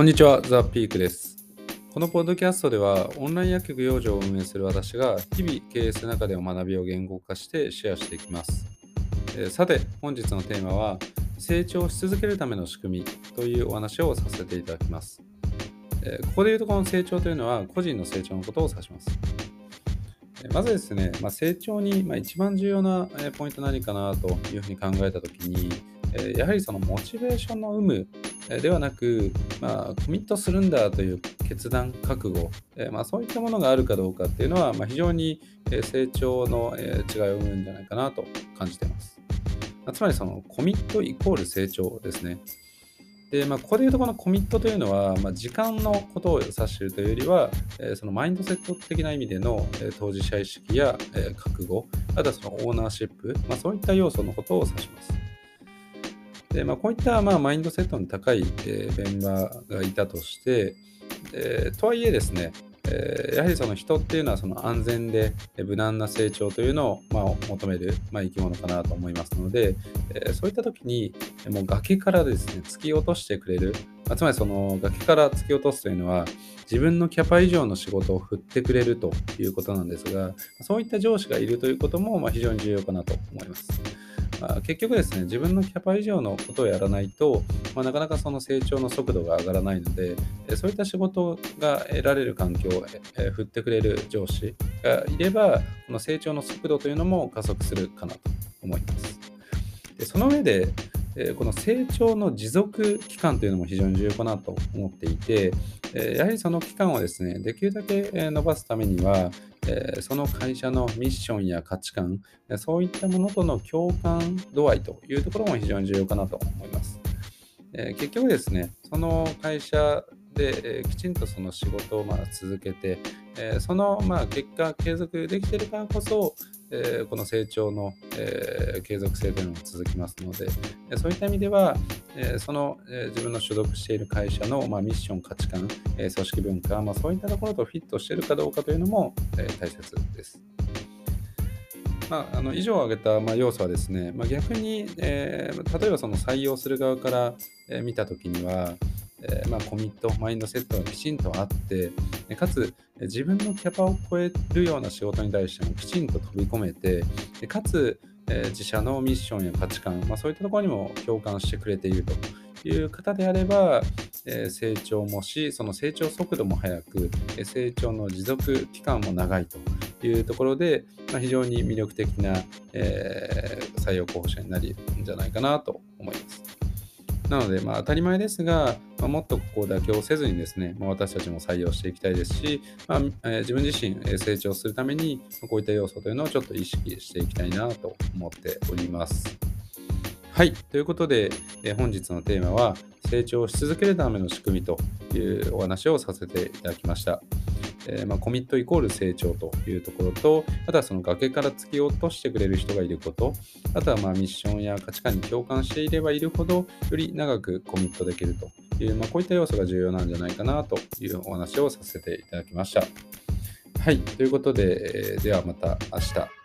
こんにちは、ザ・ピークです。このポッドキャストでは、オンライン薬局養生を運営する私が、日々経営する中での学びを言語化してシェアしていきます。えーさて、本日のテーマは、成長し続けるための仕組みというお話をさせていただきます。えーここで言うとこの成長というのは、個人の成長のことを指します。えーまずですね、まあ、成長に、まあ、一番重要なポイント何かなというふうに考えたときに、えーやはりそのモチベーションの有無えーではなく、まあ、コミットするんだという決断、覚悟、えーまあ、そういったものがあるかどうかっていうのは、まあ、非常に成長の違いを生むんじゃないかなと感じています。まつまりそのコミットイコール成長ですね。で、まあ、ここでいうとこのコミットというのは、まあ、時間のことを指しているというよりは、えーそのマインドセット的な意味での、えー当事者意識や、えー覚悟、あとはそのオーナーシップ、まあ、そういった要素のことを指します。でまあ、こういった、まあ、マインドセットの高い、えーメンバーがいたとして、えーとはいえですね、えーやはりその人っていうのはその安全で無難な成長というのを、まあ、求める、まあ、生き物かなと思いますので、えーそういった時にもう崖からですね突き落としてくれる、まあ、つまりその崖から突き落とすというのは自分のキャパ以上の仕事を振ってくれるということなんですがそういった上司がいるということもまあ非常に重要かなと思います。結局ですね、自分のキャパ以上のことをやらないと、まあ、なかなかその成長の速度が上がらないので、そういった仕事が得られる環境を振ってくれる上司がいれば、この成長の速度というのも加速するかなと思います。でその上で、えこの成長の持続期間というのも非常に重要かなと思っていて、えやはりその期間をですね、できるだけえー伸ばすためには、えその会社のミッションや価値観、そういったものとの共感度合いというところも非常に重要かなと思います。え結局ですね、その会社で、えきちんとその仕事をまあ続けて、えそのまあ結果、継続できているからこそ、えーこの成長の、えー継続性というのも続きますので、えそういった意味では、えーその、えー自分の所属している会社の、まあ、ミッション、価値観、えー組織文化、まあ、そういったところとフィットしているかどうかというのも、えー大切です。まあ、あの以上挙げた、まあ、要素はですね、まあ、逆に、えー例えばその採用する側から、えー見たときには、えーまあ、コミット、マインドセットがきちんとあって、かつ自分のキャパを超えるような仕事に対してもきちんと飛び込めて、かつ、え自社のミッションや価値観、まあ、そういったところにも共感してくれているという方であれば、え成長もし、その成長速度も速く、成長の持続期間も長いというところで、まあ、非常に魅力的な、え採用候補者になるんじゃないかなと思います。なので、まあ、当たり前ですが、まあ、もっとここを妥協せずにですね、まあ、私たちも採用していきたいですし、まあえー自分自身成長するために、こういった要素というのをちょっと意識していきたいなと思っております。はい。ということで、えー本日のテーマは、成長し続けるための仕組みというお話をさせていただきました。えーまあ、コミットイコール成長というところと、あとはその崖から突き落としてくれる人がいること、あとはまあミッションや価値観に共感していればいるほど、より長くコミットできるという、まあ、こういった要素が重要なんじゃないかなというお話をさせていただきました。はい。ということで、えーではまた明日。